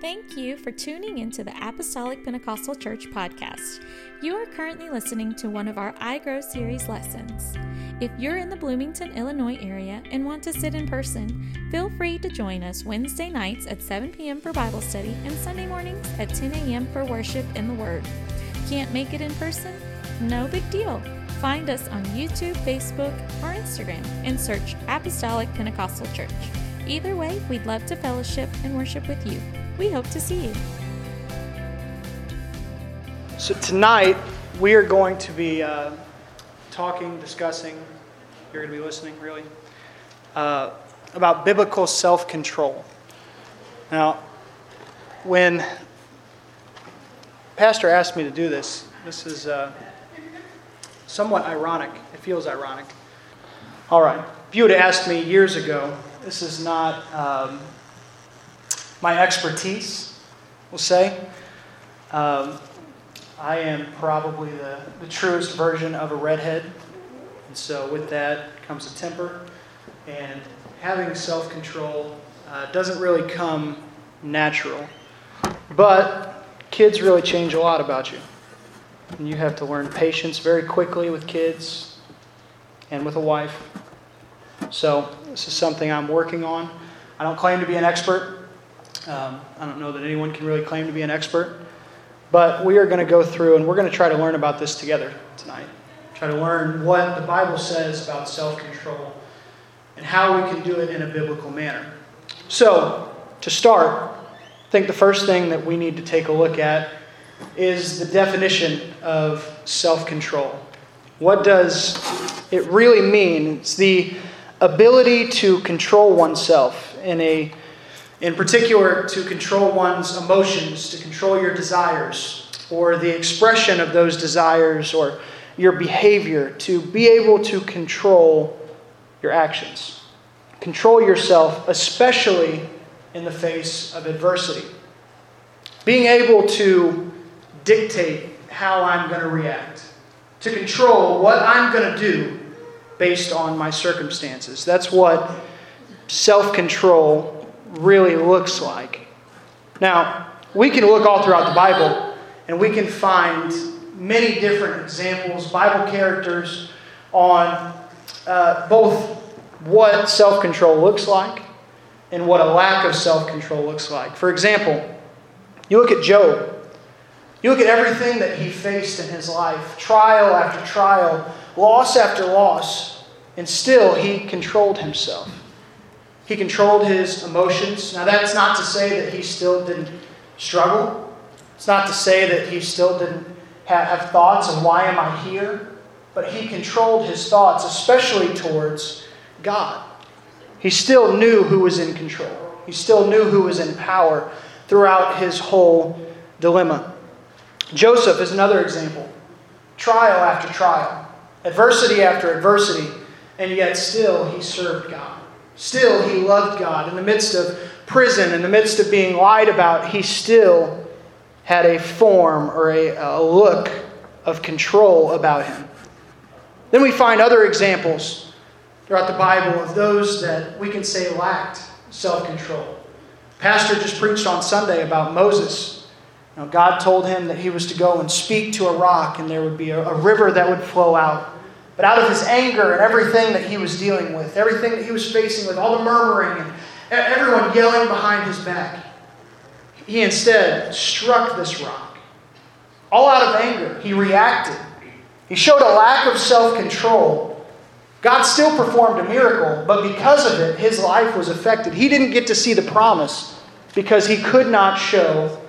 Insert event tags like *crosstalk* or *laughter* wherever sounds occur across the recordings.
Thank you for tuning into the Apostolic Pentecostal Church podcast. You are currently listening to one of our I Grow series lessons. If you're in the Bloomington, Illinois area and want to sit in person, feel free to join us Wednesday nights at 7 p.m. for Bible study and Sunday mornings at 10 a.m. for worship in the Word. Can't make it in person? No big deal. Find us on YouTube, Facebook, or Instagram and search Apostolic Pentecostal Church. Either way, we'd love to fellowship and worship with you. We hope to see you. So, tonight we are going to be uh, talking, discussing, you're going to be listening really, uh, about biblical self control. Now, when Pastor asked me to do this, this is uh, somewhat ironic. It feels ironic. All right. If you would have asked me years ago, this is not. Um, my expertise, we'll say. Um, I am probably the, the truest version of a redhead. And so, with that comes a temper. And having self control uh, doesn't really come natural. But kids really change a lot about you. And you have to learn patience very quickly with kids and with a wife. So, this is something I'm working on. I don't claim to be an expert. Um, I don't know that anyone can really claim to be an expert, but we are going to go through and we're going to try to learn about this together tonight. Try to learn what the Bible says about self control and how we can do it in a biblical manner. So, to start, I think the first thing that we need to take a look at is the definition of self control. What does it really mean? It's the ability to control oneself in a in particular, to control one's emotions, to control your desires, or the expression of those desires, or your behavior, to be able to control your actions. Control yourself, especially in the face of adversity. Being able to dictate how I'm going to react, to control what I'm going to do based on my circumstances. That's what self control really looks like. Now, we can look all throughout the Bible and we can find many different examples, Bible characters, on uh, both what self control looks like and what a lack of self control looks like. For example, you look at Job. You look at everything that he faced in his life trial after trial, loss after loss, and still he controlled himself. He controlled his emotions. Now, that's not to say that he still didn't struggle. It's not to say that he still didn't have, thoughts of why am I here. But he controlled his thoughts, especially towards God. He still knew who was in control, he still knew who was in power throughout his whole dilemma. Joseph is another example. Trial after trial, adversity after adversity, and yet still he served God. Still, he loved God. In the midst of prison, in the midst of being lied about, he still had a form or a, a look of control about him. Then we find other examples throughout the Bible of those that we can say lacked self control. Pastor just preached on Sunday about Moses. You know, God told him that he was to go and speak to a rock, and there would be a, a river that would flow out. But out of his anger and everything that he was dealing with, everything that he was facing with, all the murmuring and everyone yelling behind his back, he instead struck this rock. All out of anger, he reacted. He showed a lack of self control. God still performed a miracle, but because of it, his life was affected. He didn't get to see the promise because he could not show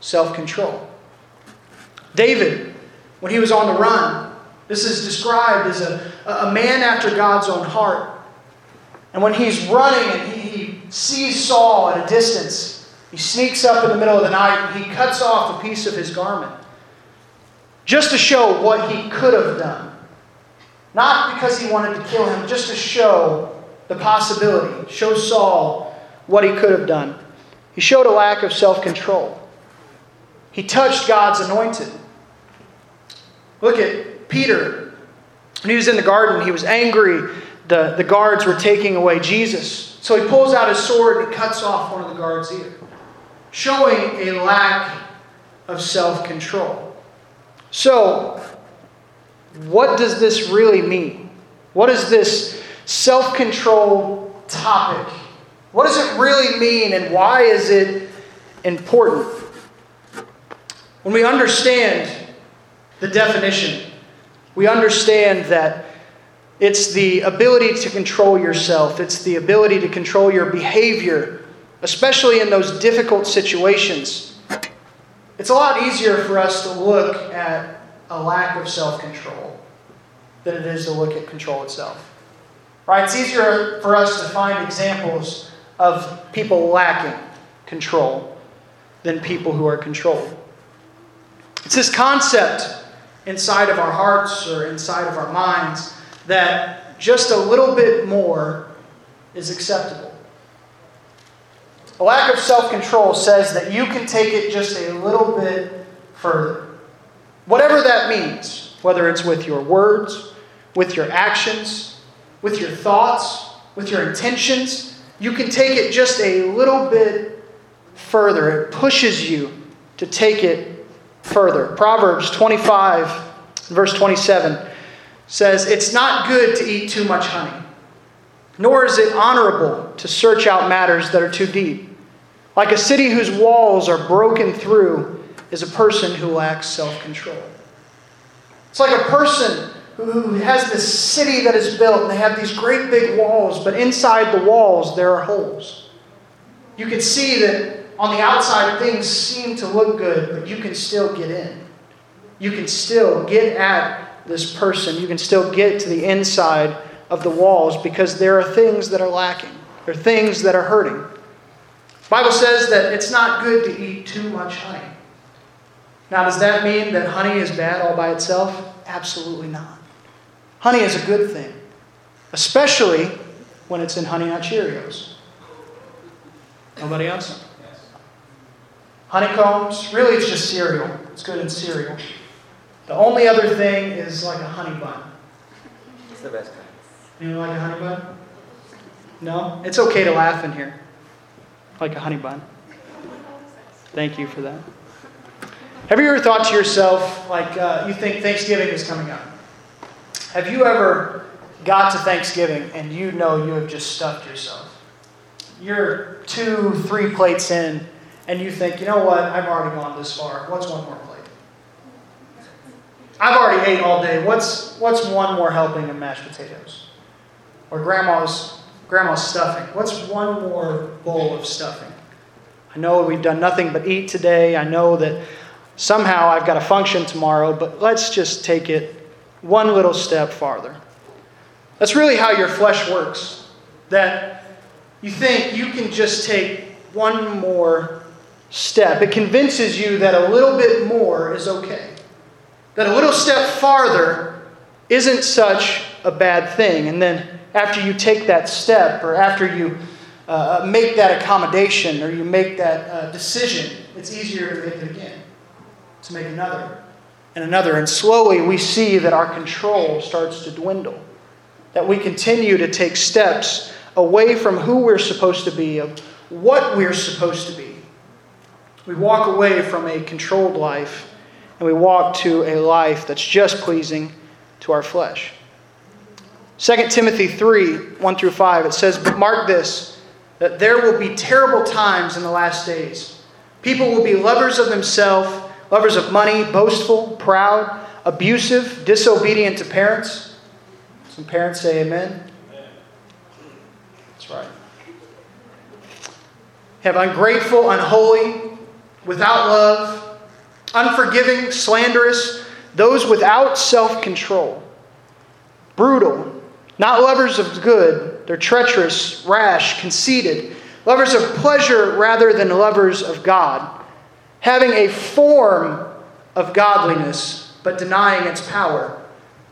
self control. David, when he was on the run, this is described as a, a man after God's own heart. And when he's running and he, he sees Saul at a distance, he sneaks up in the middle of the night and he cuts off a piece of his garment just to show what he could have done. Not because he wanted to kill him, just to show the possibility, show Saul what he could have done. He showed a lack of self control. He touched God's anointed. Look at Peter, when he was in the garden, he was angry. The, the guards were taking away Jesus. So he pulls out his sword and cuts off one of the guards' ear. showing a lack of self control. So, what does this really mean? What is this self control topic? What does it really mean and why is it important? When we understand the definition, we understand that it's the ability to control yourself, it's the ability to control your behavior, especially in those difficult situations. It's a lot easier for us to look at a lack of self control than it is to look at control itself. Right? It's easier for us to find examples of people lacking control than people who are controlled. It's this concept inside of our hearts or inside of our minds that just a little bit more is acceptable. A lack of self control says that you can take it just a little bit further. Whatever that means, whether it's with your words, with your actions, with your thoughts, with your intentions, you can take it just a little bit further. It pushes you to take it further. Proverbs 25, verse 27 says, It's not good to eat too much honey, nor is it honorable to search out matters that are too deep. Like a city whose walls are broken through is a person who lacks self control. It's like a person who has this city that is built, and they have these great big walls, but inside the walls there are holes. You can see that on the outside things seem to look good, but you can still get in. You can still get at this person. You can still get to the inside of the walls because there are things that are lacking. There are things that are hurting. The Bible says that it's not good to eat too much honey. Now, does that mean that honey is bad all by itself? Absolutely not. Honey is a good thing, especially when it's in Honey Nut Cheerios. Nobody else? Honeycombs, really it's just cereal. It's good in cereal. The only other thing is like a honey bun. It's the best kind. You like a honey bun? No? It's okay to laugh in here. Like a honey bun. Thank you for that. Have you ever thought to yourself, like, uh, you think Thanksgiving is coming up? Have you ever got to Thanksgiving and you know you have just stuffed yourself? You're two, three plates in, and you think, you know what, I've already gone this far. What's one more plate? I've already ate all day. What's, what's one more helping of mashed potatoes? Or grandma's, grandma's stuffing. What's one more bowl of stuffing? I know we've done nothing but eat today. I know that somehow I've got a function tomorrow, but let's just take it one little step farther. That's really how your flesh works. That you think you can just take one more step. It convinces you that a little bit more is okay. That a little step farther isn't such a bad thing. And then after you take that step, or after you uh, make that accommodation, or you make that uh, decision, it's easier to make it again, to make another and another. And slowly we see that our control starts to dwindle. That we continue to take steps away from who we're supposed to be, of what we're supposed to be. We walk away from a controlled life and we walk to a life that's just pleasing to our flesh. 2 Timothy 3 1 through 5, it says, But mark this, that there will be terrible times in the last days. People will be lovers of themselves lovers of money, boastful, proud, abusive, disobedient to parents. Some parents say amen. That's right. Have ungrateful, unholy, without love, unforgiving, slanderous, those without self control, brutal, not lovers of good, they're treacherous, rash, conceited, lovers of pleasure rather than lovers of God. Having a form of godliness, but denying its power,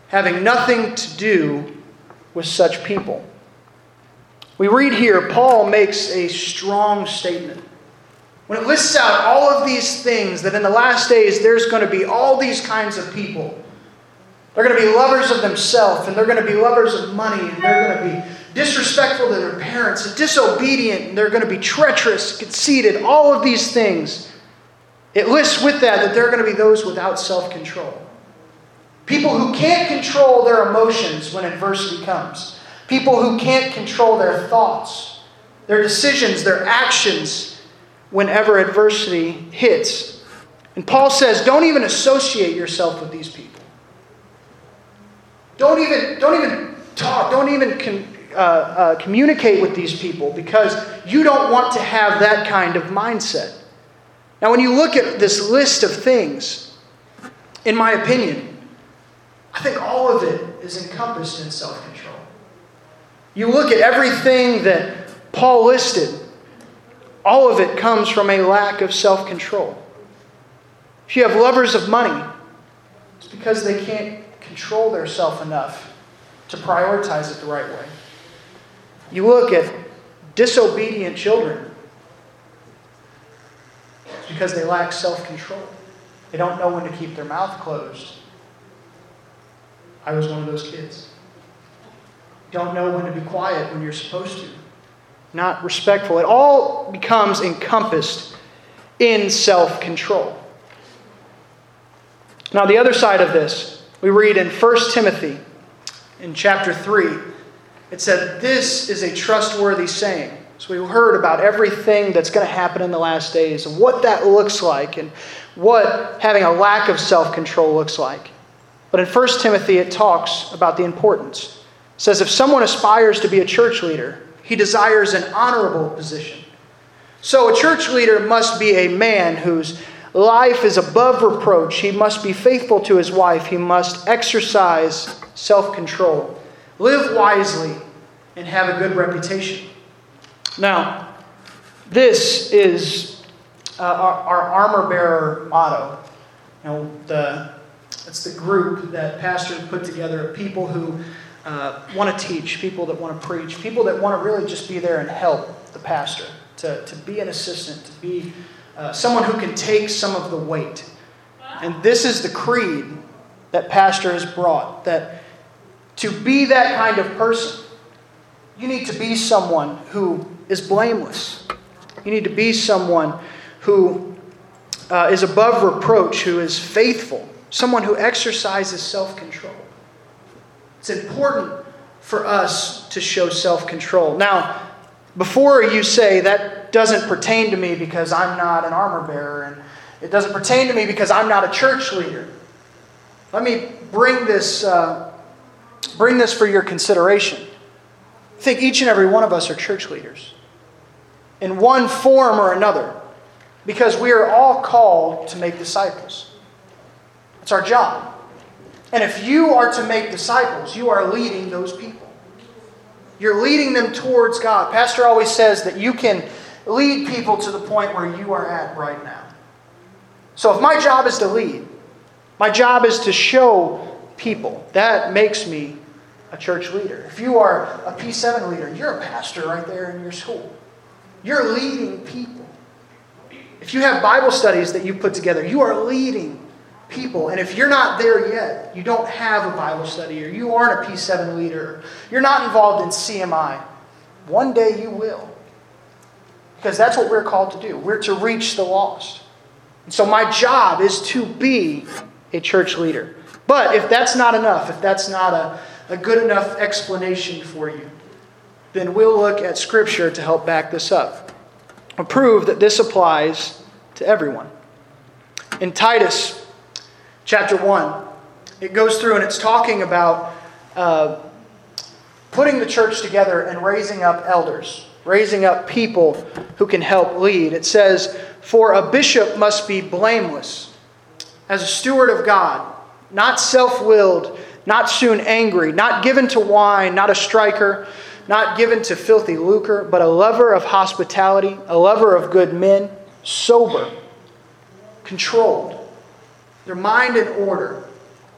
having nothing to do with such people. We read here, Paul makes a strong statement. When it lists out all of these things, that in the last days there's going to be all these kinds of people. They're going to be lovers of themselves, and they're going to be lovers of money, and they're going to be disrespectful to their parents, and disobedient, and they're going to be treacherous, conceited, all of these things. It lists with that that they're going to be those without self control. People who can't control their emotions when adversity comes. People who can't control their thoughts, their decisions, their actions whenever adversity hits. And Paul says, don't even associate yourself with these people. Don't even, don't even talk, don't even uh, uh, communicate with these people because you don't want to have that kind of mindset. Now, when you look at this list of things, in my opinion, I think all of it is encompassed in self control. You look at everything that Paul listed, all of it comes from a lack of self control. If you have lovers of money, it's because they can't control themselves enough to prioritize it the right way. You look at disobedient children, it's because they lack self control. They don't know when to keep their mouth closed. I was one of those kids. Don't know when to be quiet when you're supposed to. Not respectful. It all becomes encompassed in self control. Now, the other side of this, we read in 1 Timothy in chapter 3, it said, This is a trustworthy saying. So we heard about everything that's going to happen in the last days and what that looks like and what having a lack of self control looks like. But in 1 Timothy, it talks about the importance. It says, If someone aspires to be a church leader, he desires an honorable position. So a church leader must be a man whose life is above reproach. He must be faithful to his wife. He must exercise self control, live wisely, and have a good reputation. Now, this is uh, our, our, armor bearer motto. You know, the, it's the group that Pastor put together of people who uh, want to teach, people that want to preach, people that want to really just be there and help the pastor, to, to be an assistant, to be uh, someone who can take some of the weight. And this is the creed that Pastor has brought that to be that kind of person, you need to be someone who is blameless. You need to be someone who uh, is above reproach, who is faithful, someone who exercises self control. It's important for us to show self control. Now, before you say that doesn't pertain to me because I'm not an armor bearer and it doesn't pertain to me because I'm not a church leader, let me bring this, uh, bring this for your consideration. I think each and every one of us are church leaders in one form or another because we are all called to make disciples. It's our job. And if you are to make disciples, you are leading those people. You're leading them towards God. Pastor always says that you can lead people to the point where you are at right now. So if my job is to lead, my job is to show people, that makes me a church leader. If you are a P7 leader, you're a pastor right there in your school. You're leading people. If you have Bible studies that you put together, you are leading people. And if you're not there yet, you don't have a Bible study, or you aren't a P7 leader, you're not involved in CMI, one day you will. Because that's what we're called to do. We're to reach the lost. And so my job is to be a church leader. But if that's not enough, if that's not a, a good enough explanation for you, then we'll look at Scripture to help back this up. And prove that this applies to everyone. In Titus chapter 1. It goes through and it's talking about uh, putting the church together and raising up elders, raising up people who can help lead. It says, For a bishop must be blameless as a steward of God, not self willed, not soon angry, not given to wine, not a striker, not given to filthy lucre, but a lover of hospitality, a lover of good men, sober, controlled their mind in order,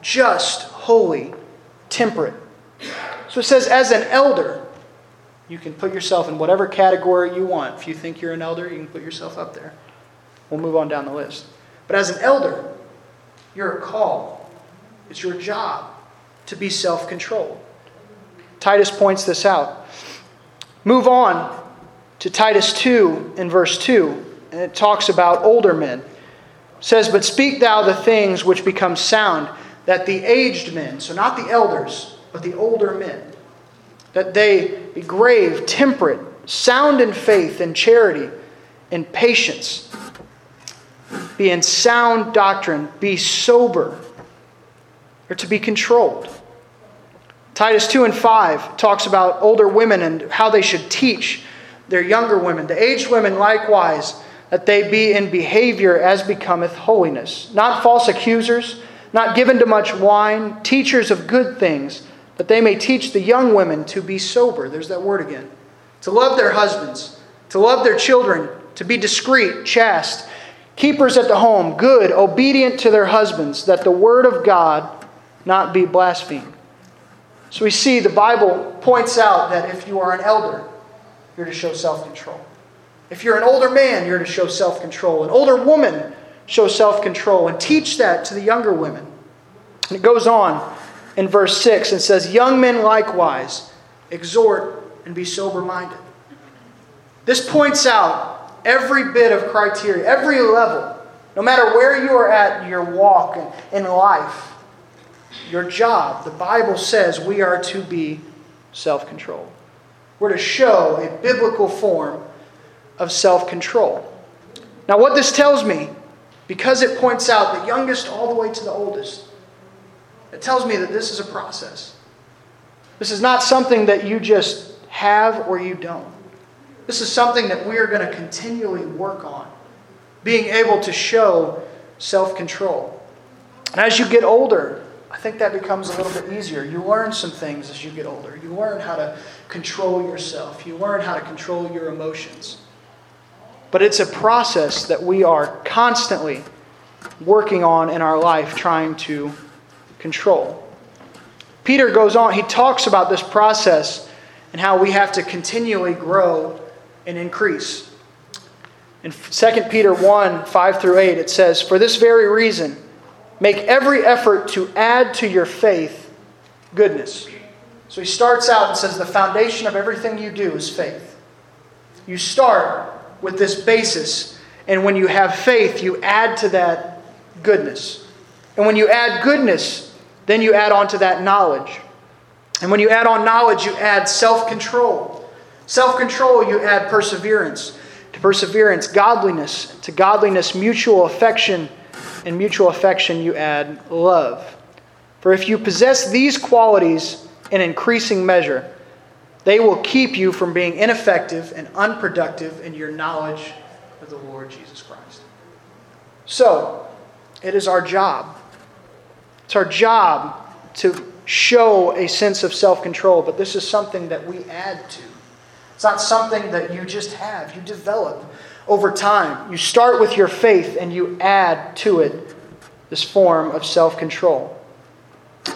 just, holy, temperate. So it says, as an elder, you can put yourself in whatever category you want. If you think you're an elder, you can put yourself up there. We'll move on down the list. But as an elder, you're a call. It's your job to be self controlled. Titus points this out. Move on to Titus 2 in verse 2, and it talks about older men. Says, But speak thou the things which become sound, that the aged men, so not the elders, but the older men, that they be grave, temperate, sound in faith and charity, in patience, be in sound doctrine, be sober, or to be controlled. Titus 2 and 5 talks about older women and how they should teach their younger women. The aged women likewise, that they be in behavior as becometh holiness, not false accusers, not given to much wine, teachers of good things, that they may teach the young women to be sober. There's that word again. To love their husbands, to love their children, to be discreet, chaste, keepers at the home, good, obedient to their husbands, that the word of God not be blasphemed. So we see the Bible points out that if you are an elder, you're to show self control. If you're an older man, you're to show self control. An older woman, show self control. And teach that to the younger women. And it goes on in verse 6 and says, Young men likewise exhort and be sober minded. This points out every bit of criteria, every level, no matter where you are at in your walk in life your job. The Bible says we are to be self controlled. We're to show a biblical form of self control. Now, what this tells me, because it points out the youngest all the way to the oldest, it tells me that this is a process. This is not something that you just have or you don't. This is something that we are going to continually work on, being able to show self control. And as you get older, I think that becomes a little bit easier. You learn some things as you get older. You learn how to control yourself, you learn how to control your emotions. But it's a process that we are constantly working on in our life, trying to control. Peter goes on, he talks about this process and how we have to continually grow and increase. In 2 Peter 1 5 through 8, it says, For this very reason, Make every effort to add to your faith goodness. So he starts out and says the foundation of everything you do is faith. You start with this basis, and when you have faith, you add to that goodness. And when you add goodness, then you add on to that knowledge. And when you add on knowledge, you add self control. Self control, you add perseverance. To perseverance, godliness. To godliness, mutual affection and mutual affection, you add love. For if you possess these qualities in increasing measure, they will keep you from being ineffective and unproductive in your knowledge of the Lord Jesus Christ. So, it is our job. It's our job to show a sense of self control, but this is something that we add to. It's not something that you just have, you develop over time. You start with your faith and you add to it this form of self control.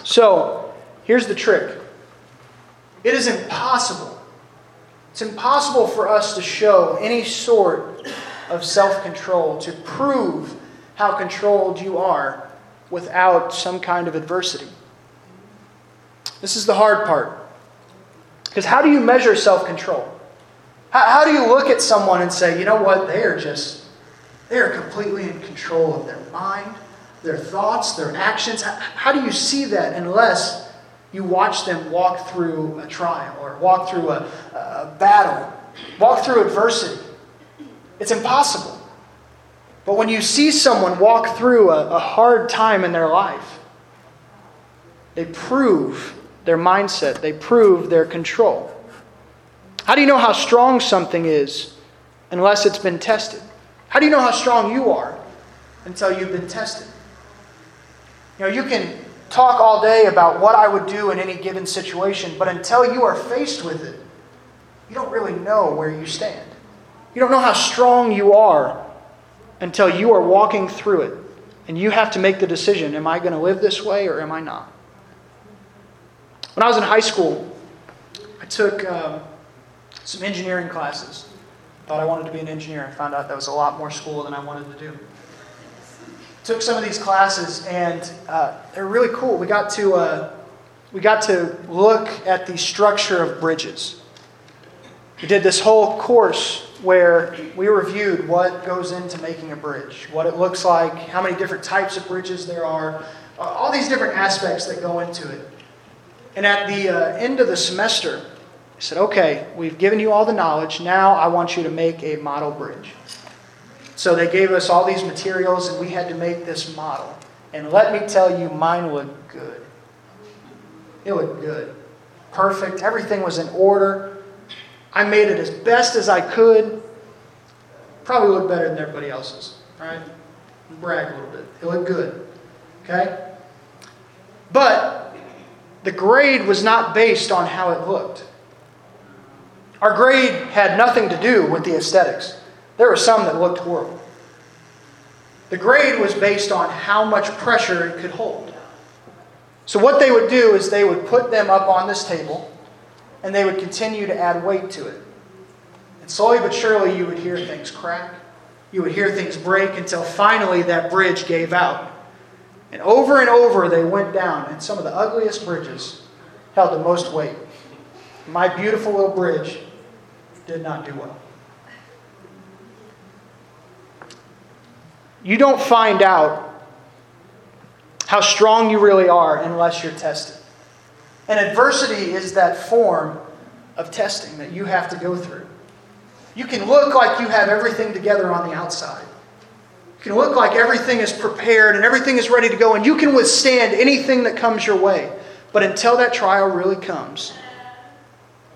So, here's the trick it is impossible. It's impossible for us to show any sort of self control, to prove how controlled you are without some kind of adversity. This is the hard part. Because how do you measure self control? How, how do you look at someone and say, you know what, they are just, they are completely in control of their mind, their thoughts, their actions? How, how do you see that unless you watch them walk through a trial or walk through a, a battle, walk through adversity? It's impossible. But when you see someone walk through a, a, hard time in their life, they prove their mindset, they prove their control. How do you know how strong something is unless it's been tested? How do you know how strong you are until you've been tested? You know, you can talk all day about what I would do in any given situation, but until you are faced with it, you don't really know where you stand. You don't know how strong you are until you are walking through it. And you have to make the decision am I going to live this way or am I not? When I was in high school, I took. Um, some engineering classes. Thought I wanted to be an engineer. I found out that was a lot more school than I wanted to do. Took some of these classes, and uh, they're really cool. We got to uh, we got to look at the structure of bridges. We did this whole course where we reviewed what goes into making a bridge, what it looks like, how many different types of bridges there are, uh, all these different aspects that go into it. And at the uh, end of the semester, I said, okay, we've given you all the knowledge. Now I want you to make a model bridge. So they gave us all these materials, and we had to make this model. And let me tell you, mine looked good. It looked good. Perfect. Everything was in order. I made it as best as I could. Probably looked better than everybody else's, right? Brag a little bit. It looked good. Okay? But the grade was not based on how it looked. Our grade had nothing to do with the aesthetics. There were some that looked horrible. The grade was based on how much pressure it could hold. So, what they would do is they would put them up on this table and they would continue to add weight to it. And slowly but surely, you would hear things crack. You would hear things break until finally that bridge gave out. And over and over, they went down, and some of the ugliest bridges held the most weight. My beautiful little bridge did not do well. You don't find out how strong you really are unless you're tested. And adversity is that form of testing that you have to go through. You can look like you have everything together on the outside. You can look like everything is prepared and everything is ready to go, and you can withstand anything that comes your way. But until that trial really comes,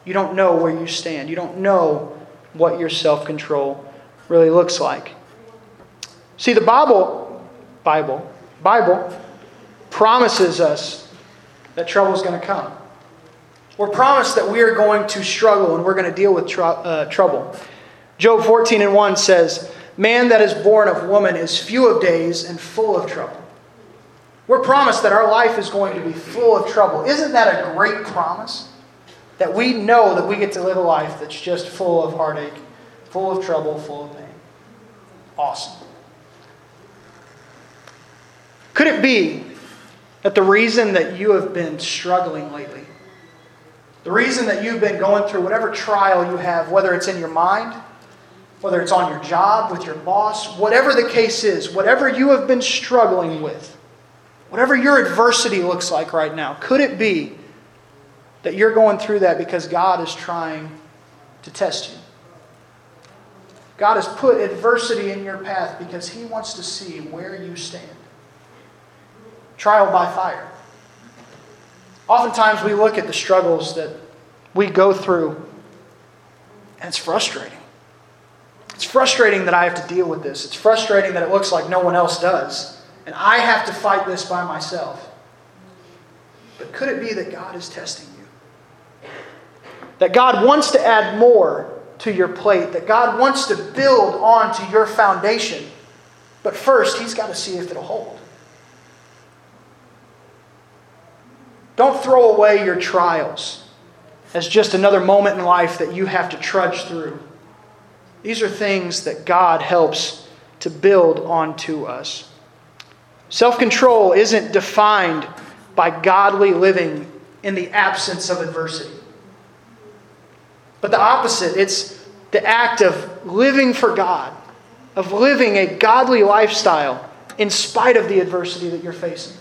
you don't know where you stand. You don't know what your self control really looks like. See, the Bible, Bible, Bible promises us that trouble is going to come. We're promised that we are going to struggle and we're going to deal with tr- uh, trouble. Job 14 and 1 says, Man that is born of woman is few of days and full of trouble. We're promised that our life is going to be full of trouble. Isn't that a great promise? That we know that we get to live a life that's just full of heartache, full of trouble, full of pain. Awesome. Could it be that the reason that you have been struggling lately, the reason that you've been going through whatever trial you have, whether it's in your mind, whether it's on your job, with your boss, whatever the case is, whatever you have been struggling with, whatever your adversity looks like right now, could it be that you're going through that because God is trying to test you? God has put adversity in your path because He wants to see where you stand trial by fire. Oftentimes we look at the struggles that we go through, and it's frustrating. It's frustrating that I have to deal with this. It's frustrating that it looks like no one else does. And I have to fight this by myself. But could it be that God is testing you? That God wants to add more to your plate, that God wants to build onto your foundation. But first, He's got to see if it'll hold. Don't throw away your trials as just another moment in life that you have to trudge through. These are things that God helps to build onto us. Self control isn't defined by godly living in the absence of adversity, but the opposite. It's the act of living for God, of living a godly lifestyle in spite of the adversity that you're facing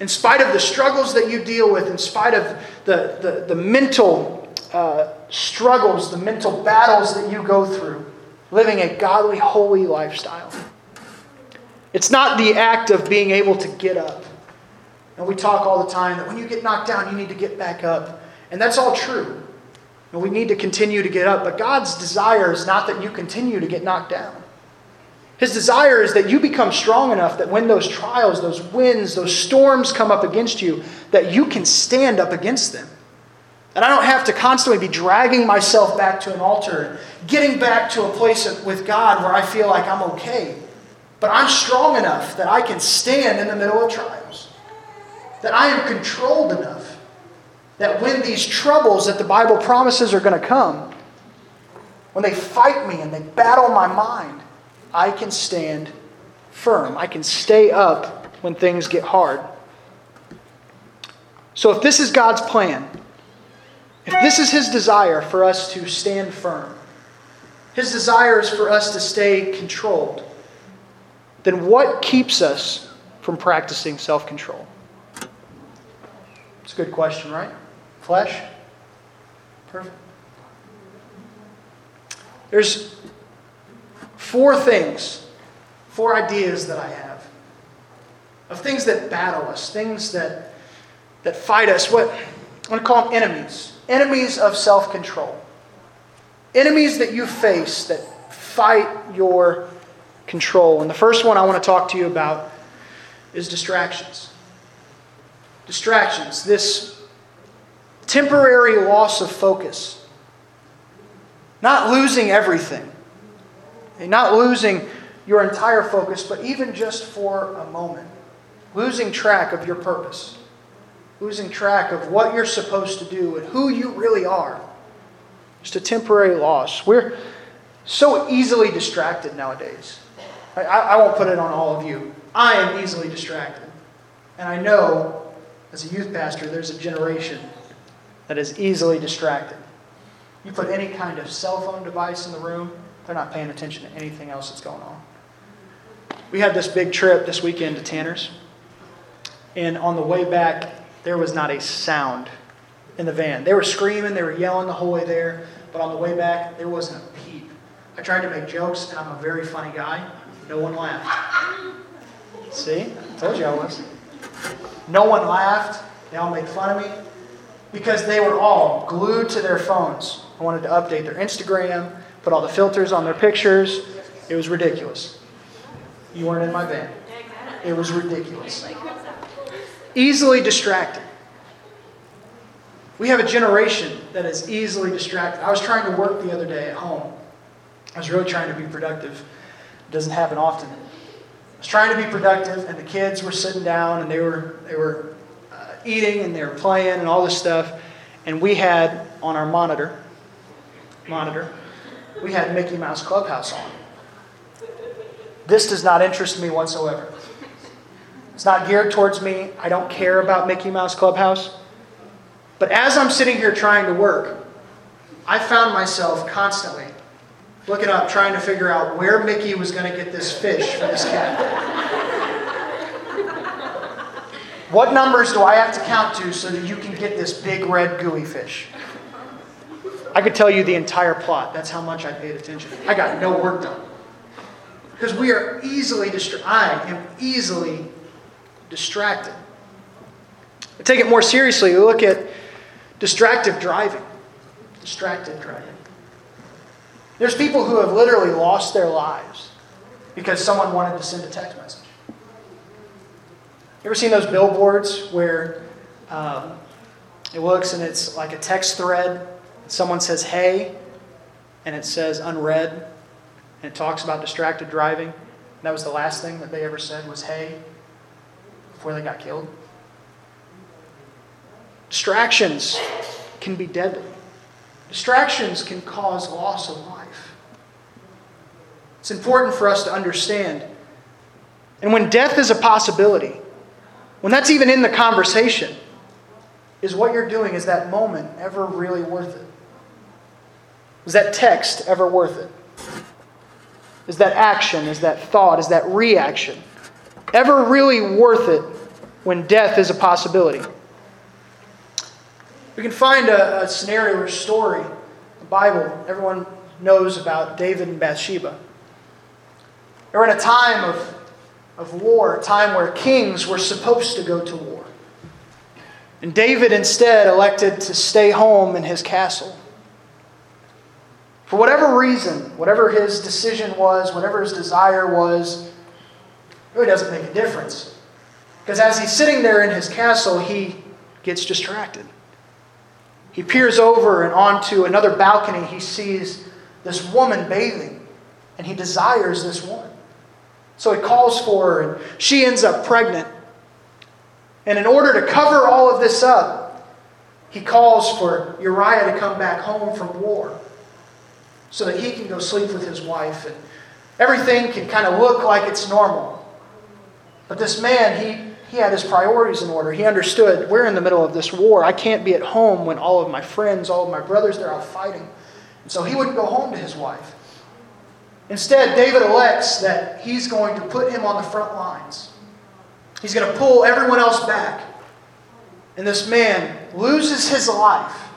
in spite of the struggles that you deal with, in spite of the, the, the mental uh, struggles, the mental battles that you go through, living a godly, holy lifestyle. It's not the act of being able to get up. And we talk all the time that when you get knocked down, you need to get back up. And that's all true. And we need to continue to get up. But God's desire is not that you continue to get knocked down. His desire is that you become strong enough that when those trials, those winds, those storms come up against you, that you can stand up against them. And I don't have to constantly be dragging myself back to an altar, getting back to a place with God where I feel like I'm okay. But I'm strong enough that I can stand in the middle of trials. That I am controlled enough that when these troubles that the Bible promises are going to come, when they fight me and they battle my mind, I can stand firm. I can stay up when things get hard. So, if this is God's plan, if this is His desire for us to stand firm, His desire is for us to stay controlled, then what keeps us from practicing self control? It's a good question, right? Flesh? Perfect. There's four things, four ideas that I have of things that battle us, things that, that fight us. What I'm going to call them enemies. Enemies of self control. Enemies that you face that fight your control. And the first one I want to talk to you about is distractions. Distractions. This temporary loss of focus. Not losing everything. Not losing your entire focus, but even just for a moment. Losing track of your purpose. Losing track of what you're supposed to do and who you really are. Just a temporary loss. We're so easily distracted nowadays. I, I won't put it on all of you. I am easily distracted. And I know, as a youth pastor, there's a generation that is easily distracted. You put any kind of cell phone device in the room, they're not paying attention to anything else that's going on. We had this big trip this weekend to Tanner's. And on the way back, there was not a sound in the van. They were screaming, they were yelling the whole way there, but on the way back, there wasn't a peep. I tried to make jokes, and I'm a very funny guy. No one laughed. See? I told you I was. No one laughed. They all made fun of me because they were all glued to their phones. I wanted to update their Instagram, put all the filters on their pictures. It was ridiculous. You weren't in my van. It was ridiculous easily distracted. We have a generation that is easily distracted. I was trying to work the other day at home. I was really trying to be productive. It doesn't happen often. I was trying to be productive, and the kids were sitting down and they were, they were uh, eating and they were playing and all this stuff. And we had on our monitor, monitor, we had Mickey Mouse Clubhouse on. This does not interest me whatsoever. It's not geared towards me. I don't care about Mickey Mouse Clubhouse. But as I'm sitting here trying to work, I found myself constantly looking up, trying to figure out where Mickey was going to get this fish for this cat. what numbers do I have to count to so that you can get this big red gooey fish? I could tell you the entire plot. That's how much I paid attention. I got no work done. Because we are easily distracted. I am easily distracted. take it more seriously, we look at distracted driving. Distracted driving. There's people who have literally lost their lives because someone wanted to send a text message. You ever seen those billboards where um, it looks and it's like a text thread? Someone says, hey, and it says unread, and it talks about distracted driving. And that was the last thing that they ever said was, hey before they got killed. Distractions can be deadly. Distractions can cause loss of life. It's important for us to understand. And when death is a possibility, when that's even in the conversation, is what you're doing, is that moment ever really worth it? Is that text ever worth it? Is that action, is that thought, is that reaction ever really worth it when death is a possibility? We can find a, a scenario or story, the Bible, everyone knows about David and Bathsheba. They were in a time of, of war, a time where kings were supposed to go to war. And David instead elected to stay home in his castle. For whatever reason, whatever his decision was, whatever his desire was, it really doesn't make a difference. Because as he's sitting there in his castle, he gets distracted. He peers over and onto another balcony. He sees this woman bathing, and he desires this woman. So he calls for her, and she ends up pregnant. And in order to cover all of this up, he calls for Uriah to come back home from war so that he can go sleep with his wife and everything can kind of look like it's normal. But this man, he he had his priorities in order. He understood we're in the middle of this war. I can't be at home when all of my friends, all of my brothers, they're out fighting. And so he wouldn't go home to his wife. Instead, David elects that he's going to put him on the front lines. He's going to pull everyone else back. And this man loses his life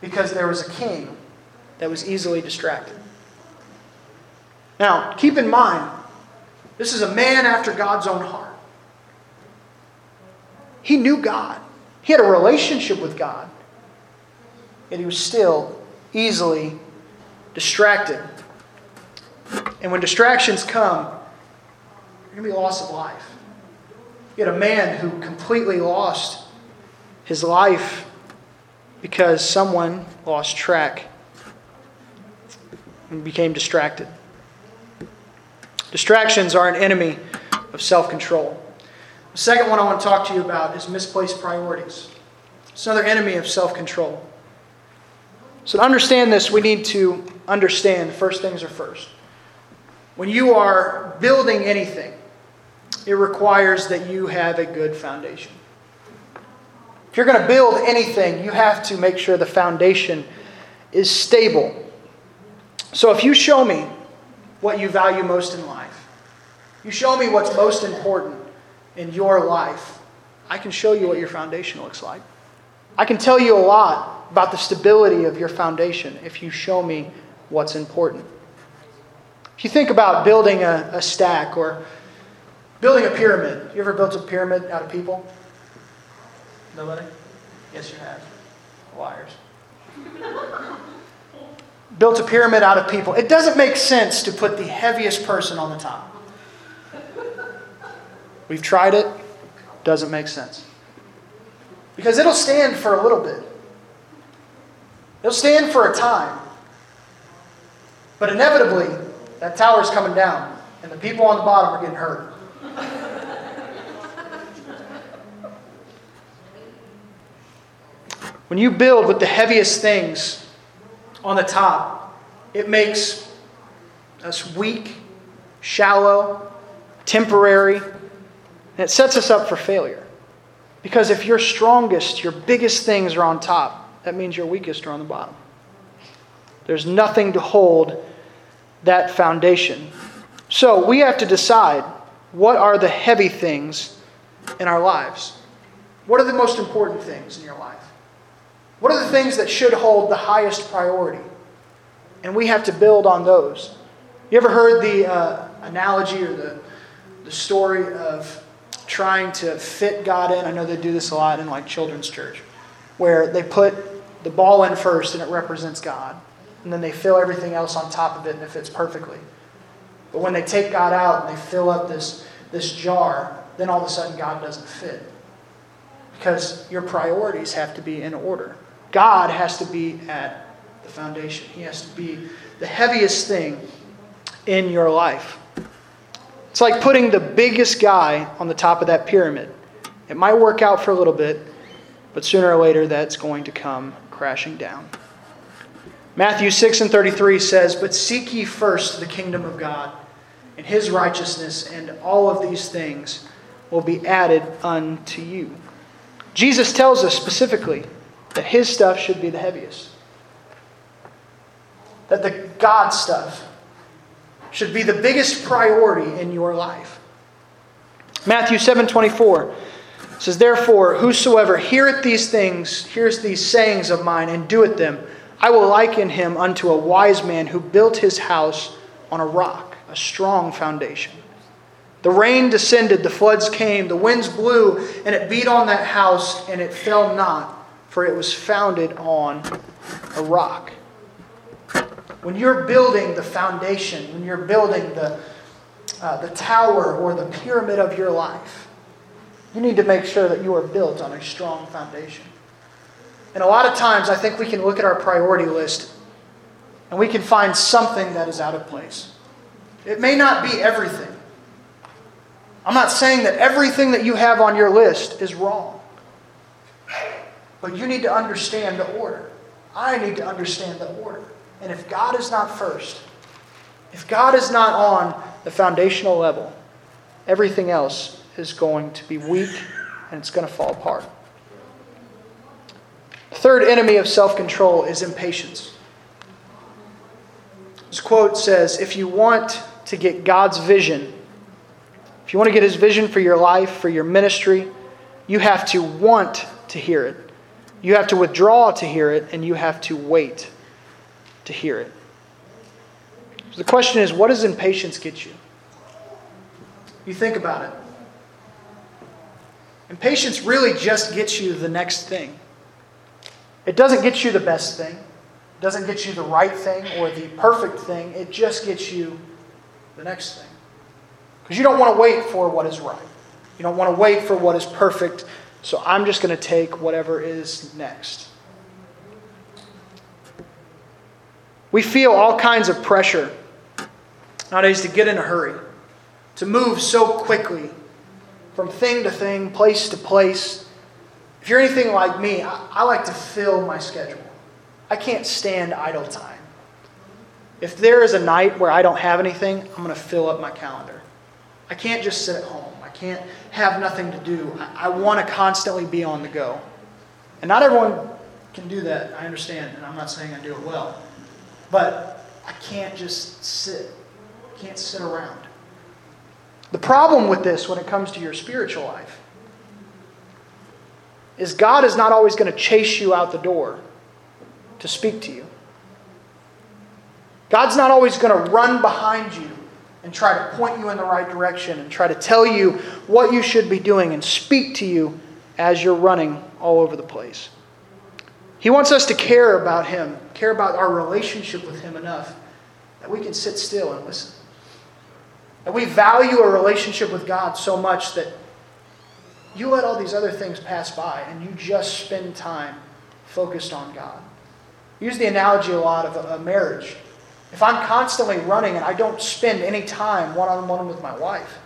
because there was a king that was easily distracted. Now, keep in mind, this is a man after God's own heart. He knew God, he had a relationship with God, yet he was still easily distracted. And when distractions come, there's going to be loss of life. You had a man who completely lost his life because someone lost track and became distracted. Distractions are an enemy of self control. The second one I want to talk to you about is misplaced priorities. It's another enemy of self control. So, to understand this, we need to understand first things are first. When you are building anything, it requires that you have a good foundation. If you're going to build anything, you have to make sure the foundation is stable. So if you show me what you value most in life, you show me what's most important in your life, I can show you what your foundation looks like. I can tell you a lot about the stability of your foundation if you show me what's important. If you think about building a, a stack or Building a pyramid. You ever built a pyramid out of people? Nobody? Yes, you have. Liars. *laughs* Built a pyramid out of people. It doesn't make sense to put the heaviest person on the top. We've tried it, doesn't make sense. Because it'll stand for a little bit, it'll stand for a time. But inevitably, that tower's coming down, and the people on the bottom are getting hurt. When you build with the heaviest things on the top, it makes us weak, shallow, temporary, and it sets us up for failure. Because if your strongest, your biggest things are on top, that means your weakest are on the bottom. There's nothing to hold that foundation. So we have to decide what are the heavy things in our lives? What are the most important things in your life? What are the things that should hold the highest priority? And we have to build on those. You ever heard the uh, analogy or the, the story of trying to fit God in? I know they do this a lot in like children's church, where they put the ball in first and it represents God. And then they fill everything else on top of it and it fits perfectly. But when they take God out and they fill up this, this jar, then all of a sudden God doesn't fit. Because your priorities have to be in order. God has to be at the foundation, He has to be the heaviest thing in your life. It's like putting the biggest guy on the top of that pyramid. It might work out for a little bit, but sooner or later that's going to come crashing down. Matthew 6 and 33 says, But seek ye first the kingdom of God and his righteousness, and all of these things will be added unto you. Jesus tells us specifically that his stuff should be the heaviest. That the God stuff should be the biggest priority in your life. Matthew 7:24 says, Therefore, whosoever heareth these things, hears these sayings of mine, and doeth them, I will liken him unto a wise man who built his house on a rock, a strong foundation. The rain descended, the floods came, the winds blew, and it beat on that house, and it fell not for it was founded on a rock. When you're building the foundation, when you're building the, uh, the tower or the pyramid of your life, you need to make sure that you are built on a strong foundation. And a lot of times, I think we can look at our priority list and we can find something that is out of place. It may not be everything. I'm not saying that everything that you have on your list is wrong. But you need to understand the order. I need to understand the order. And if God is not first, if God is not on the foundational level, everything else is going to be weak and it's going to fall apart. The third enemy of self control is impatience. This quote says If you want to get God's vision, if you want to get His vision for your life, for your ministry, you have to want to hear it. You have to withdraw to hear it, and you have to wait to hear it. So the question is what does impatience get you? You think about it. Impatience really just gets you the next thing. It doesn't get you the best thing, it doesn't get you the right thing or the perfect thing. It just gets you the next thing. Because you don't want to wait for what is right, you don't want to wait for what is perfect. So I'm just going to take whatever is next. We feel all kinds of pressure nowadays to get in a hurry, to move so quickly from thing to thing, place to place. If you're anything like me, I, like to fill my schedule. I can't stand idle time. If there is a night where I don't have anything, I'm going to fill up my calendar. I can't just sit at home. Can't have nothing to do. I, I want to constantly be on the go. And not everyone can do that, I understand, and I'm not saying I do it well. But I can't just sit. I can't sit around. The problem with this when it comes to your spiritual life is God is not always going to chase you out the door to speak to you. God's not always going to run behind you and try to point you in the right direction and try to tell you what you should be doing and speak to you as you're running all over the place. He wants us to care about Him, care about our relationship with Him enough that we can sit still and listen. That we value a relationship with God so much that you let all these other things pass by and you just spend time focused on God. use the analogy a lot of a marriage. If I'm constantly running and I don't spend any time one on one with my wife,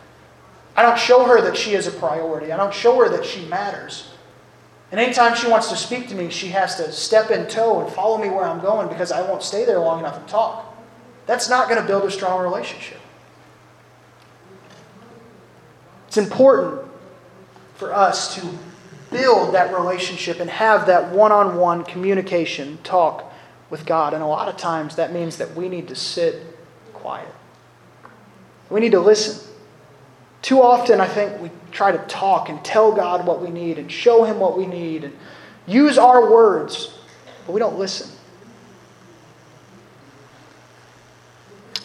I don't show her that she is a priority, I don't show her that she matters. And anytime she wants to speak to me, she has to step in tow and follow me where I'm going because I won't stay there long enough to talk. That's not going to build a strong relationship. It's important for us to build that relationship and have that one on one communication, talk with God. And a lot of times that means that we need to sit quiet. We need to listen. Too often, I think we try to talk and tell God what we need and show Him what we need and use our words, but we don't listen.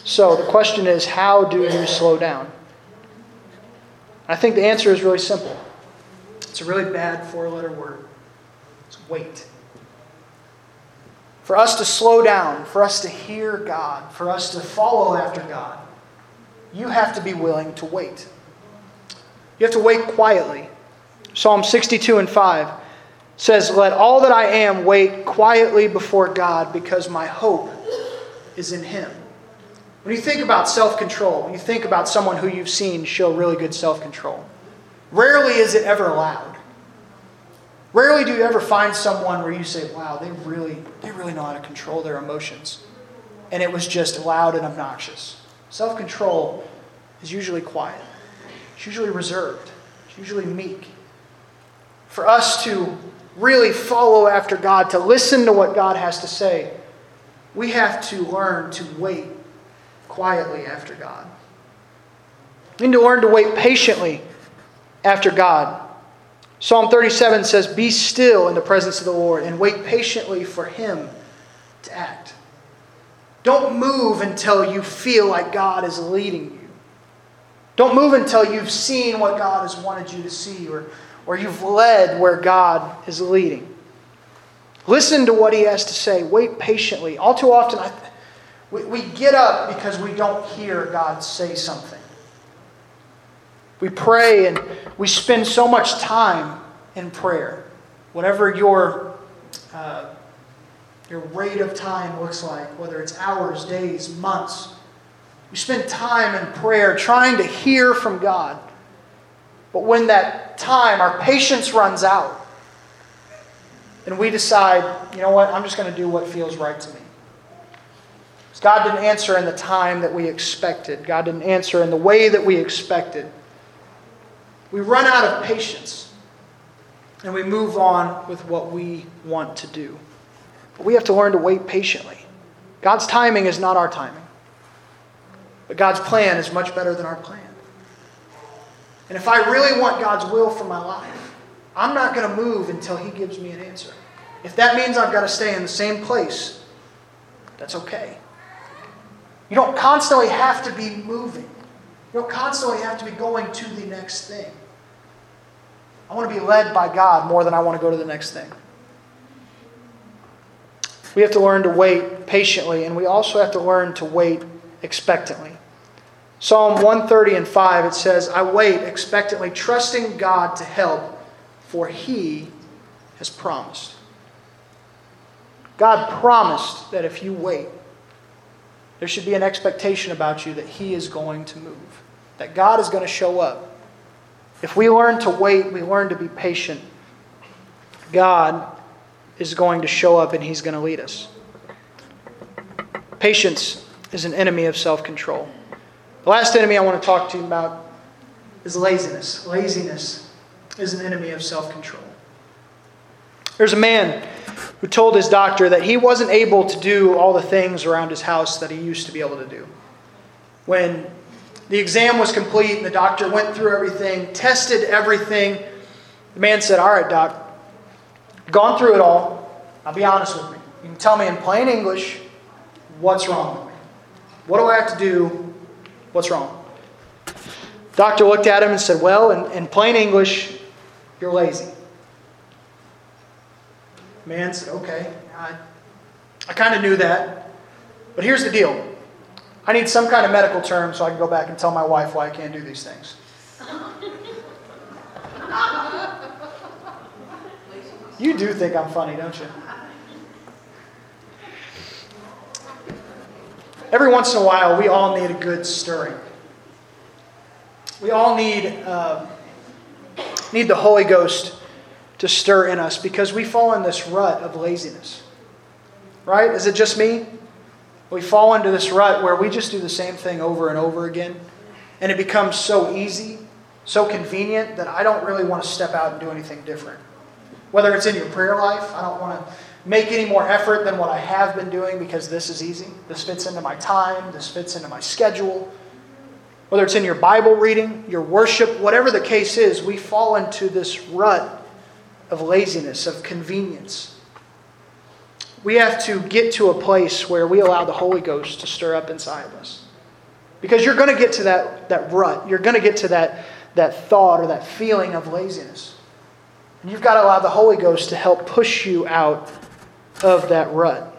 So the question is how do you slow down? I think the answer is really simple. It's a really bad four letter word. It's wait. For us to slow down, for us to hear God, for us to follow after God, you have to be willing to wait. You have to wait quietly. Psalm 62 and 5 says, Let all that I am wait quietly before God because my hope is in Him. When you think about self control, when you think about someone who you've seen show really good self control, rarely is it ever loud. Rarely do you ever find someone where you say, wow, they really, they really know how to control their emotions. And it was just loud and obnoxious. Self control is usually quiet. It's usually reserved, it's usually meek. For us to really follow after God, to listen to what God has to say, we have to learn to wait quietly after God. We need to learn to wait patiently after God. Psalm 37 says, Be still in the presence of the Lord and wait patiently for Him to act. Don't move until you feel like God is leading you. Don't move until you've seen what God has wanted you to see or, or you've led where God is leading. Listen to what He has to say. Wait patiently. All too often, I, we, we get up because we don't hear God say something. We pray and we spend so much time in prayer. Whatever your, uh, your rate of time looks like, whether it's hours, days, months, we spend time in prayer trying to hear from God. But when that time, our patience runs out, and we decide, you know what, I'm just going to do what feels right to me. God didn't answer in the time that we expected, God didn't answer in the way that we expected. We run out of patience and we move on with what we want to do. But we have to learn to wait patiently. God's timing is not our timing, but God's plan is much better than our plan. And if I really want God's will for my life, I'm not going to move until He gives me an answer. If that means I've got to stay in the same place, that's okay. You don't constantly have to be moving. You don't constantly have to be going to the next thing. I want to be led by God more than I want to go to the next thing. We have to learn to wait patiently, and we also have to learn to wait expectantly. Psalm 130 and 5, it says, I wait expectantly, trusting God to help, for he has promised. God promised that if you wait, there should be an expectation about you that he is going to move, that God is going to show up. If we learn to wait, we learn to be patient, God is going to show up and he's going to lead us. Patience is an enemy of self control. The last enemy I want to talk to you about is laziness. Laziness is an enemy of self control. There's a man who told his doctor that he wasn't able to do all the things around his house that he used to be able to do. When the exam was complete and the doctor went through everything, tested everything, the man said, All right, doc, gone through it all. I'll be honest with me. You can tell me in plain English what's wrong with me. What do I have to do? What's wrong? Doctor looked at him and said, Well, in, in plain English, you're lazy. Man said, Okay, I, I kind of knew that. But here's the deal I need some kind of medical term so I can go back and tell my wife why I can't do these things. You do think I'm funny, don't you? Every once in a while, we all need a good stirring. We all need, uh, need the Holy Ghost to stir in us because we fall in this rut of laziness. Right? Is it just me? We fall into this rut where we just do the same thing over and over again, and it becomes so easy, so convenient that I don't really want to step out and do anything different. Whether it's in your prayer life, I don't want to make any more effort than what I have been doing because this is easy. This fits into my time, this fits into my schedule. Whether it's in your Bible reading, your worship, whatever the case is, we fall into this rut of laziness, of convenience. We have to get to a place where we allow the Holy Ghost to stir up inside of us. Because you're going to get to that, that rut. You're going to get to that, that thought or that feeling of laziness. And you've got to allow the Holy Ghost to help push you out of that rut.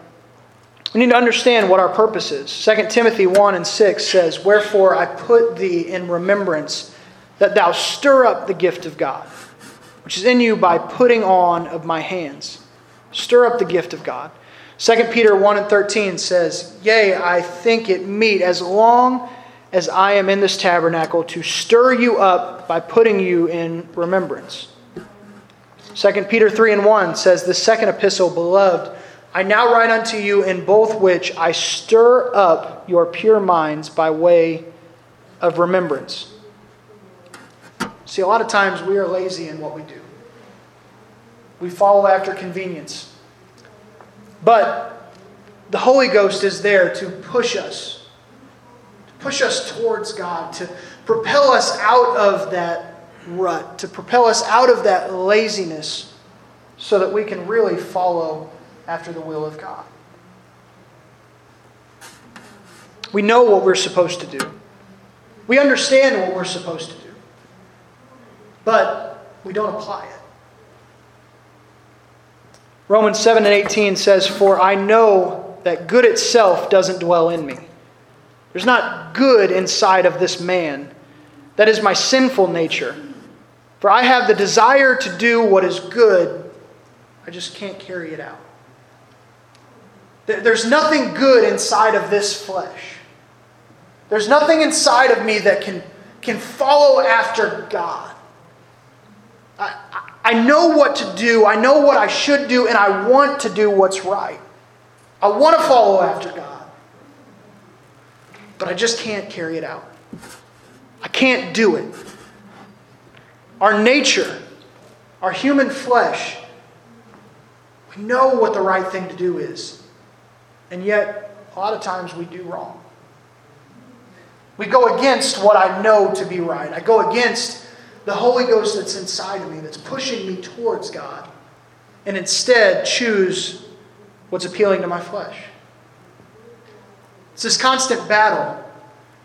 We need to understand what our purpose is. 2 Timothy 1 and 6 says, Wherefore I put thee in remembrance that thou stir up the gift of God which is in you by putting on of my hands. Stir up the gift of God. 2 Peter 1 and 13 says, Yea, I think it meet as long as I am in this tabernacle to stir you up by putting you in remembrance. 2 Peter 3 and 1 says, The second epistle, beloved, I now write unto you in both which I stir up your pure minds by way of remembrance. See, a lot of times we are lazy in what we do. We follow after convenience. But the Holy Ghost is there to push us, to push us towards God, to propel us out of that rut, to propel us out of that laziness so that we can really follow after the will of God. We know what we're supposed to do. We understand what we're supposed to do but we don't apply it. Romans 7 and 18 says, For I know that good itself doesn't dwell in me. There's not good inside of this man. That is my sinful nature. For I have the desire to do what is good, I just can't carry it out. There's nothing good inside of this flesh. There's nothing inside of me that can, can follow after God. I, I know what to do. I know what I should do, and I want to do what's right. I want to follow after God. But I just can't carry it out. I can't do it. our nature, our human flesh, we know what the right thing to do is. And yet, a lot of times we do wrong. We go against what I know to be right. I go against the Holy Ghost that's inside of me, that's pushing me towards God, and instead choose what's appealing to my flesh. It's this constant battle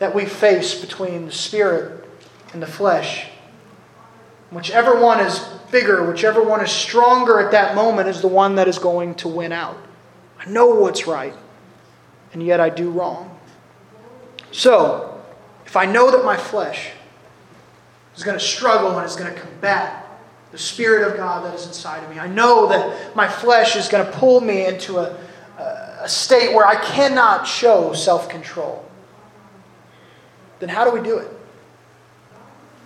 that we face between the spirit and the flesh. Whichever one is bigger, whichever one is stronger at that moment, is the one that is going to win out. I know what's right, and yet I do wrong. So, if I know that my flesh is going to struggle and is going to combat the Spirit of God that is inside of me, I know that my flesh is going to pull me into a, a state where I cannot show self control, then how do we do it?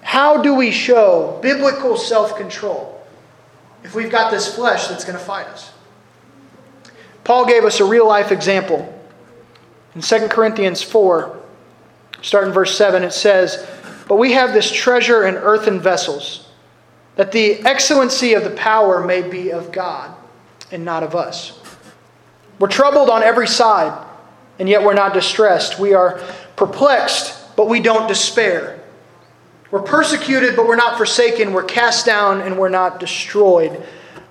How do we show biblical self control if we've got this flesh that's going to fight us? Paul gave us a real life example. In 2 Corinthians 4, starting verse 7, it says, But we have this treasure in earthen vessels, that the excellency of the power may be of God and not of us. We're troubled on every side, and yet we're not distressed. We are perplexed, but we don't despair. We're persecuted, but we're not forsaken. We're cast down, and we're not destroyed.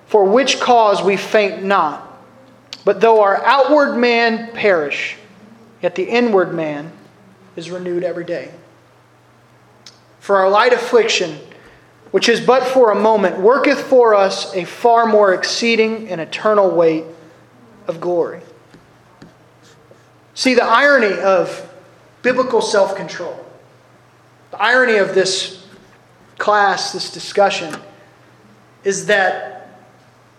For which cause we faint not. But though our outward man perish, yet the inward man is renewed every day. For our light affliction, which is but for a moment, worketh for us a far more exceeding and eternal weight of glory. See, the irony of biblical self control, the irony of this class, this discussion, is that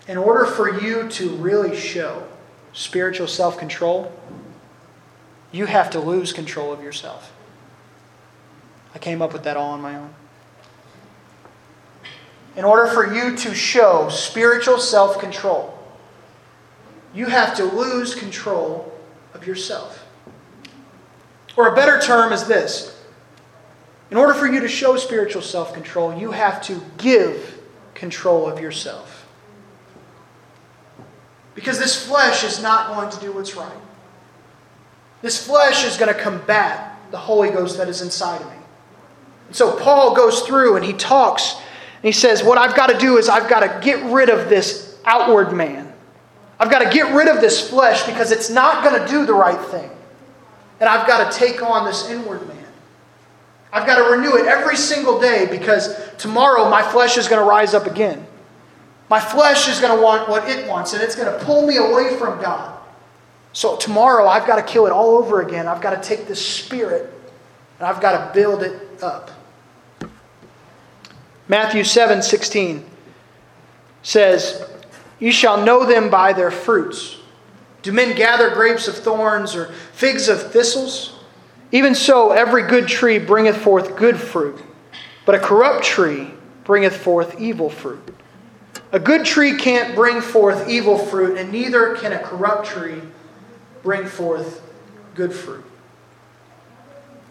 in order for you to really show spiritual self control, you have to lose control of yourself. I came up with that all on my own. In order for you to show spiritual self control, you have to lose control of yourself. Or a better term is this in order for you to show spiritual self control, you have to give control of yourself. Because this flesh is not going to do what's right. This flesh is going to combat the Holy Ghost that is inside of me. So Paul goes through and he talks and he says, What I've got to do is I've got to get rid of this outward man. I've got to get rid of this flesh because it's not going to do the right thing. And I've got to take on this inward man. I've got to renew it every single day because tomorrow my flesh is going to rise up again. My flesh is going to want what it wants and it's going to pull me away from God. So tomorrow I've got to kill it all over again. I've got to take this spirit and I've got to build it up. Matthew 7 16 says, you shall know them by their fruits. Do men gather grapes of thorns or figs of thistles? Even so, every good tree bringeth forth good fruit, but a corrupt tree bringeth forth evil fruit. A good tree can't bring forth evil fruit, and neither can a corrupt tree bring forth good fruit.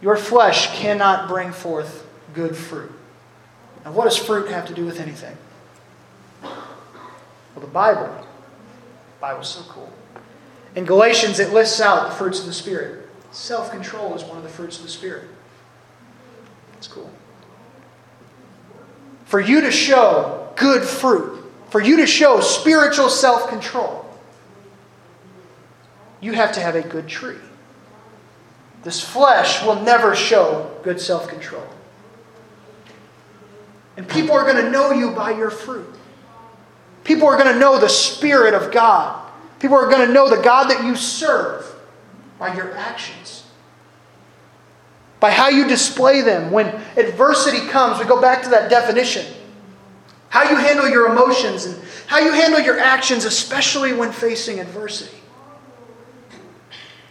Your flesh cannot bring forth good fruit. Now, what does fruit have to do with anything? Well, the Bible, the Bible's so cool. In Galatians, it lists out the fruits of the Spirit. Self control is one of the fruits of the Spirit. It's cool. For you to show good fruit, for you to show spiritual self control, you have to have a good tree. This flesh will never show good self control. And people are going to know you by your fruit. People are going to know the Spirit of God. People are going to know the God that you serve by your actions, by how you display them. When adversity comes, we go back to that definition. How you handle your emotions and how you handle your actions, especially when facing adversity.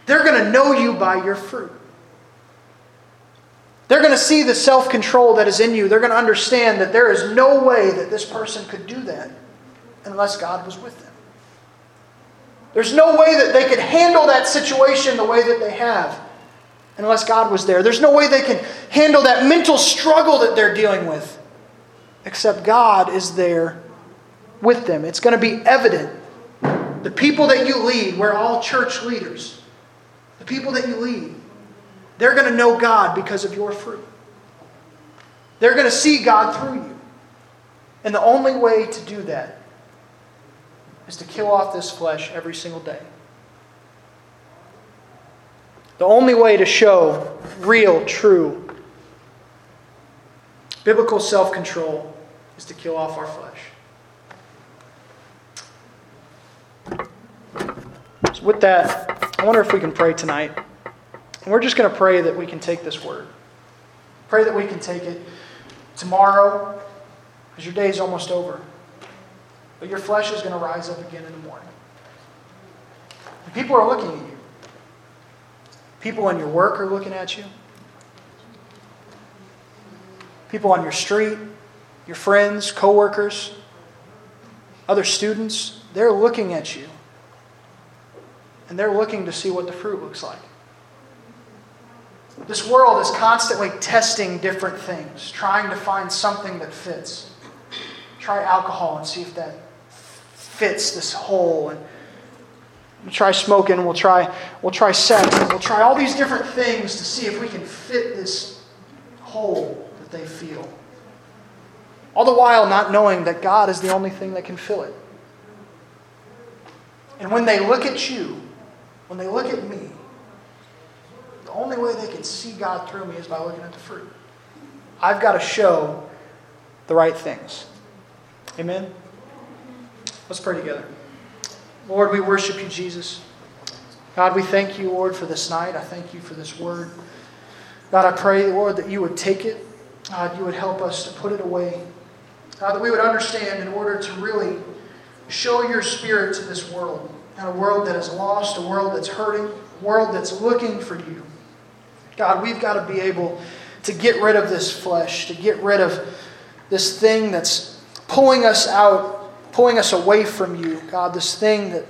They're going to know you by your fruit. They're going to see the self control that is in you. They're going to understand that there is no way that this person could do that unless God was with them. There's no way that they could handle that situation the way that they have unless God was there. There's no way they can handle that mental struggle that they're dealing with except God is there with them. It's going to be evident. The people that you lead, we're all church leaders. The people that you lead, they're going to know God because of your fruit. They're going to see God through you. And the only way to do that is to kill off this flesh every single day. The only way to show real, true, biblical self control is to kill off our flesh. So, with that, I wonder if we can pray tonight. And we're just going to pray that we can take this word. Pray that we can take it tomorrow, because your day is almost over. But your flesh is going to rise up again in the morning. And people are looking at you. People in your work are looking at you. People on your street, your friends, coworkers, other students, they're looking at you. And they're looking to see what the fruit looks like. This world is constantly testing different things, trying to find something that fits. Try alcohol and see if that fits this hole. And we'll try smoking, we'll try, we'll try sex, we'll try all these different things to see if we can fit this hole that they feel. All the while not knowing that God is the only thing that can fill it. And when they look at you, when they look at me, the only way they can see God through me is by looking at the fruit. I've got to show the right things. Amen? Let's pray together. Lord, we worship you, Jesus. God, we thank you, Lord, for this night. I thank you for this word. God, I pray, Lord, that you would take it. God, you would help us to put it away. God, that we would understand in order to really show your spirit to this world. And a world that is lost, a world that's hurting, a world that's looking for you. God, we've got to be able to get rid of this flesh, to get rid of this thing that's pulling us out, pulling us away from you. God, this thing that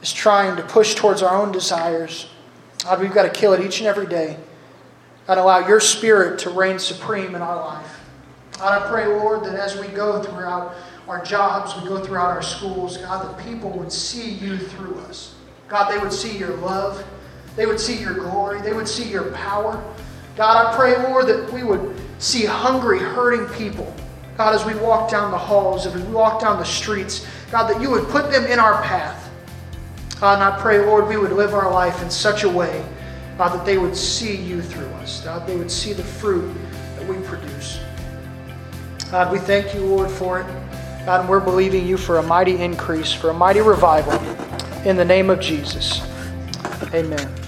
is trying to push towards our own desires. God, we've got to kill it each and every day. God, allow your spirit to reign supreme in our life. God, I pray, Lord, that as we go throughout our jobs, we go throughout our schools, God, that people would see you through us. God, they would see your love. They would see your glory. They would see your power. God, I pray, Lord, that we would see hungry, hurting people. God, as we walk down the halls, as we walk down the streets, God, that you would put them in our path. God, and I pray, Lord, we would live our life in such a way, God, that they would see you through us. God, they would see the fruit that we produce. God, we thank you, Lord, for it. God, and we're believing you for a mighty increase, for a mighty revival. In the name of Jesus. Amen.